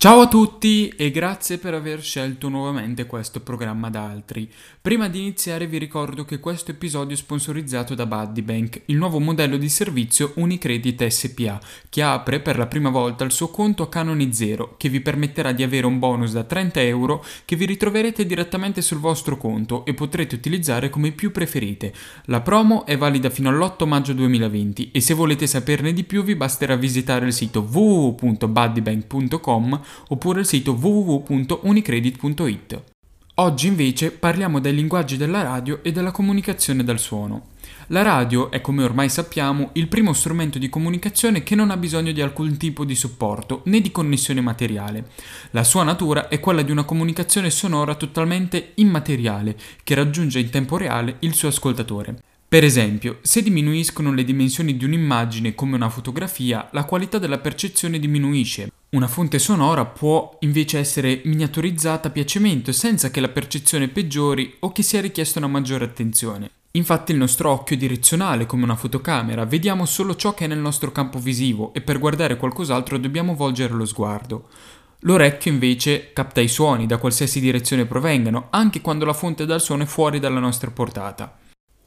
Ciao a tutti e grazie per aver scelto nuovamente questo programma da altri. Prima di iniziare vi ricordo che questo episodio è sponsorizzato da Buddybank, il nuovo modello di servizio Unicredit SPA, che apre per la prima volta il suo conto a canoni zero, che vi permetterà di avere un bonus da 30 euro che vi ritroverete direttamente sul vostro conto e potrete utilizzare come più preferite. La promo è valida fino all'8 maggio 2020 e se volete saperne di più vi basterà visitare il sito www.buddybank.com oppure il sito www.unicredit.it. Oggi invece parliamo dei linguaggi della radio e della comunicazione dal suono. La radio è, come ormai sappiamo, il primo strumento di comunicazione che non ha bisogno di alcun tipo di supporto né di connessione materiale. La sua natura è quella di una comunicazione sonora totalmente immateriale che raggiunge in tempo reale il suo ascoltatore. Per esempio, se diminuiscono le dimensioni di un'immagine come una fotografia, la qualità della percezione diminuisce. Una fonte sonora può invece essere miniaturizzata a piacimento senza che la percezione peggiori o che sia richiesta una maggiore attenzione. Infatti il nostro occhio è direzionale come una fotocamera, vediamo solo ciò che è nel nostro campo visivo e per guardare qualcos'altro dobbiamo volgere lo sguardo. L'orecchio invece capta i suoni da qualsiasi direzione provengano, anche quando la fonte del suono è fuori dalla nostra portata.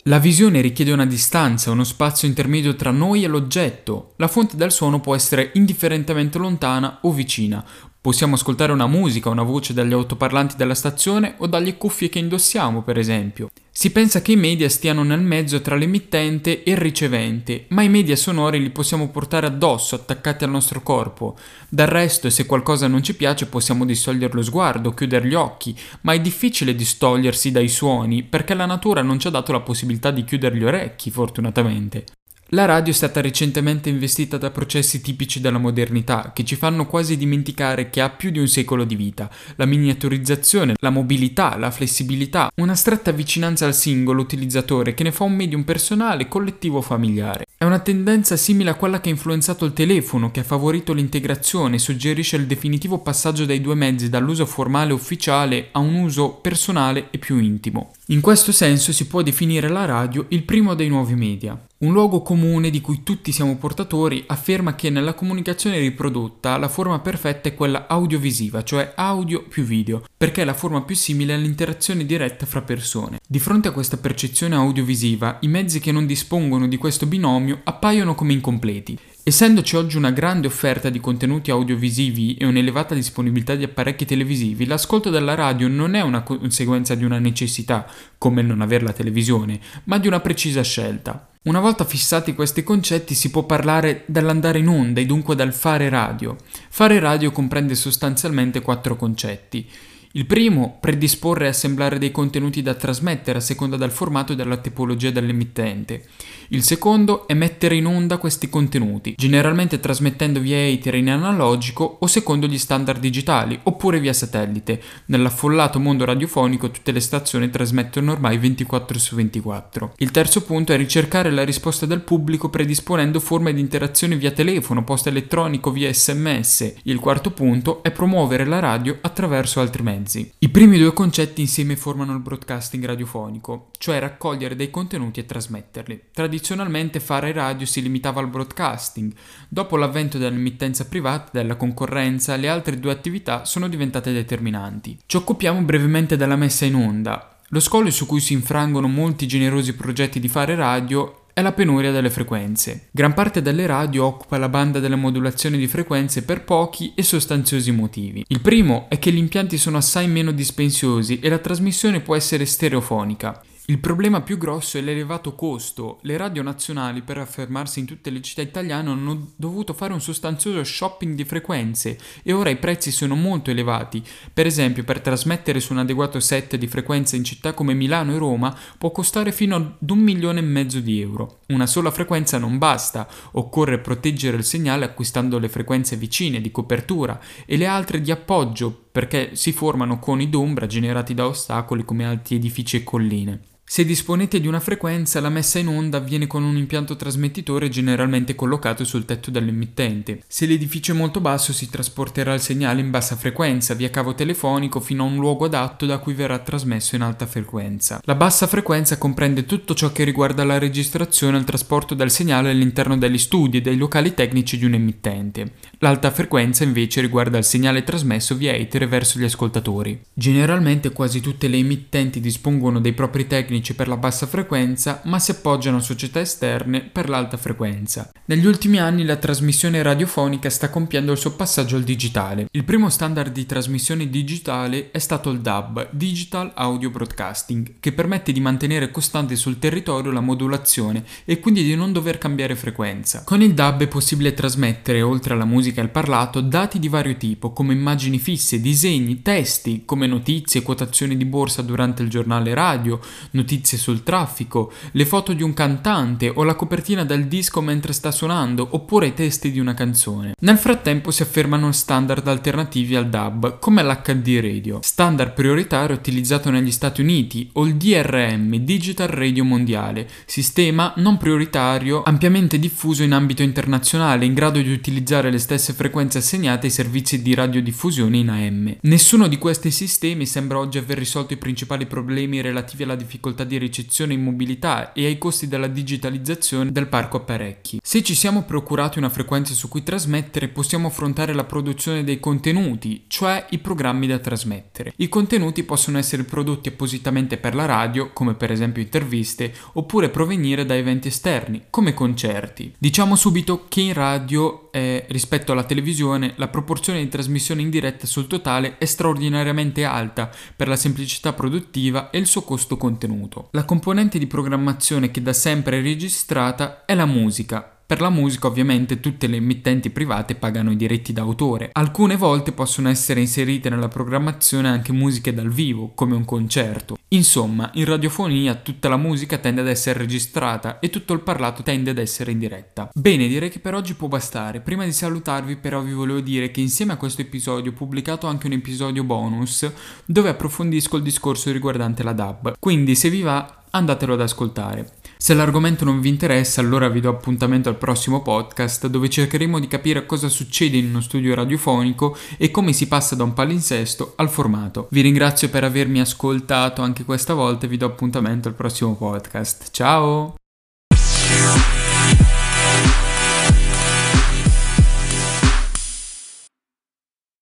La visione richiede una distanza, uno spazio intermedio tra noi e l'oggetto. La fonte del suono può essere indifferentemente lontana o vicina. Possiamo ascoltare una musica, una voce dagli autoparlanti della stazione o dalle cuffie che indossiamo, per esempio. Si pensa che i media stiano nel mezzo tra l'emittente e il ricevente, ma i media sonori li possiamo portare addosso, attaccati al nostro corpo. Del resto, se qualcosa non ci piace, possiamo distogliere lo sguardo, chiudere gli occhi, ma è difficile distogliersi dai suoni perché la natura non ci ha dato la possibilità di chiudere gli orecchi, fortunatamente. La radio è stata recentemente investita da processi tipici della modernità che ci fanno quasi dimenticare che ha più di un secolo di vita. La miniaturizzazione, la mobilità, la flessibilità, una stretta vicinanza al singolo utilizzatore che ne fa un medium personale, collettivo familiare. È una tendenza simile a quella che ha influenzato il telefono, che ha favorito l'integrazione e suggerisce il definitivo passaggio dai due mezzi dall'uso formale ufficiale a un uso personale e più intimo. In questo senso si può definire la radio il primo dei nuovi media. Un luogo comune di cui tutti siamo portatori afferma che nella comunicazione riprodotta la forma perfetta è quella audiovisiva, cioè audio più video, perché è la forma più simile all'interazione diretta fra persone. Di fronte a questa percezione audiovisiva, i mezzi che non dispongono di questo binomio appaiono come incompleti. Essendoci oggi una grande offerta di contenuti audiovisivi e un'elevata disponibilità di apparecchi televisivi, l'ascolto della radio non è una conseguenza di una necessità, come non avere la televisione, ma di una precisa scelta. Una volta fissati questi concetti si può parlare dell'andare in onda e dunque dal fare radio. Fare radio comprende sostanzialmente quattro concetti. Il primo, predisporre e assemblare dei contenuti da trasmettere a seconda del formato e della tipologia dell'emittente. Il secondo è mettere in onda questi contenuti, generalmente trasmettendo via ether in analogico o secondo gli standard digitali, oppure via satellite. Nell'affollato mondo radiofonico tutte le stazioni trasmettono ormai 24 su 24. Il terzo punto è ricercare la risposta del pubblico predisponendo forme di interazione via telefono, posta elettronico, via sms. Il quarto punto è promuovere la radio attraverso altri mezzi. I primi due concetti insieme formano il broadcasting radiofonico, cioè raccogliere dei contenuti e trasmetterli. Tradizionalmente fare radio si limitava al broadcasting. Dopo l'avvento dell'emittenza privata e della concorrenza, le altre due attività sono diventate determinanti. Ci occupiamo brevemente della messa in onda. Lo scoglio su cui si infrangono molti generosi progetti di fare radio è la penuria delle frequenze. Gran parte delle radio occupa la banda della modulazione di frequenze per pochi e sostanziosi motivi. Il primo è che gli impianti sono assai meno dispensiosi e la trasmissione può essere stereofonica. Il problema più grosso è l'elevato costo. Le radio nazionali, per affermarsi in tutte le città italiane, hanno dovuto fare un sostanzioso shopping di frequenze e ora i prezzi sono molto elevati. Per esempio, per trasmettere su un adeguato set di frequenze in città come Milano e Roma può costare fino ad un milione e mezzo di euro. Una sola frequenza non basta, occorre proteggere il segnale acquistando le frequenze vicine di copertura e le altre di appoggio perché si formano coni d'ombra generati da ostacoli come alti edifici e colline. Se disponete di una frequenza, la messa in onda avviene con un impianto trasmettitore generalmente collocato sul tetto dell'emittente. Se l'edificio è molto basso, si trasporterà il segnale in bassa frequenza via cavo telefonico fino a un luogo adatto da cui verrà trasmesso in alta frequenza. La bassa frequenza comprende tutto ciò che riguarda la registrazione e il trasporto del segnale all'interno degli studi e dei locali tecnici di un emittente. L'alta frequenza invece riguarda il segnale trasmesso via etere verso gli ascoltatori. Generalmente quasi tutte le emittenti dispongono dei propri tecnici tecnici per la bassa frequenza, ma si appoggiano a società esterne per l'alta frequenza. Negli ultimi anni la trasmissione radiofonica sta compiendo il suo passaggio al digitale. Il primo standard di trasmissione digitale è stato il DAB, Digital Audio Broadcasting, che permette di mantenere costante sul territorio la modulazione e quindi di non dover cambiare frequenza. Con il DAB è possibile trasmettere, oltre alla musica e al parlato, dati di vario tipo, come immagini fisse, disegni, testi, come notizie, quotazioni di borsa durante il giornale radio, notizie notizie sul traffico, le foto di un cantante o la copertina del disco mentre sta suonando, oppure i testi di una canzone. Nel frattempo si affermano standard alternativi al DAB, come l'HD Radio, standard prioritario utilizzato negli Stati Uniti, o il DRM, Digital Radio Mondiale, sistema non prioritario ampiamente diffuso in ambito internazionale, in grado di utilizzare le stesse frequenze assegnate ai servizi di radiodiffusione in AM. Nessuno di questi sistemi sembra oggi aver risolto i principali problemi relativi alla difficoltà difficoltà di ricezione in mobilità e ai costi della digitalizzazione del parco apparecchi. Se ci siamo procurati una frequenza su cui trasmettere, possiamo affrontare la produzione dei contenuti, cioè i programmi da trasmettere. I contenuti possono essere prodotti appositamente per la radio, come per esempio interviste, oppure provenire da eventi esterni, come concerti. Diciamo subito che in radio, eh, rispetto alla televisione, la proporzione di trasmissione in diretta sul totale è straordinariamente alta per la semplicità produttiva e il suo costo contenuto contenuto. La componente di programmazione che da sempre è registrata è la musica, per la musica ovviamente tutte le emittenti private pagano i diritti d'autore. Alcune volte possono essere inserite nella programmazione anche musiche dal vivo, come un concerto. Insomma, in radiofonia tutta la musica tende ad essere registrata e tutto il parlato tende ad essere in diretta. Bene, direi che per oggi può bastare. Prima di salutarvi però vi volevo dire che insieme a questo episodio ho pubblicato anche un episodio bonus dove approfondisco il discorso riguardante la DAB. Quindi se vi va andatelo ad ascoltare. Se l'argomento non vi interessa, allora vi do appuntamento al prossimo podcast dove cercheremo di capire cosa succede in uno studio radiofonico e come si passa da un palinsesto al formato. Vi ringrazio per avermi ascoltato anche questa volta e vi do appuntamento al prossimo podcast. Ciao!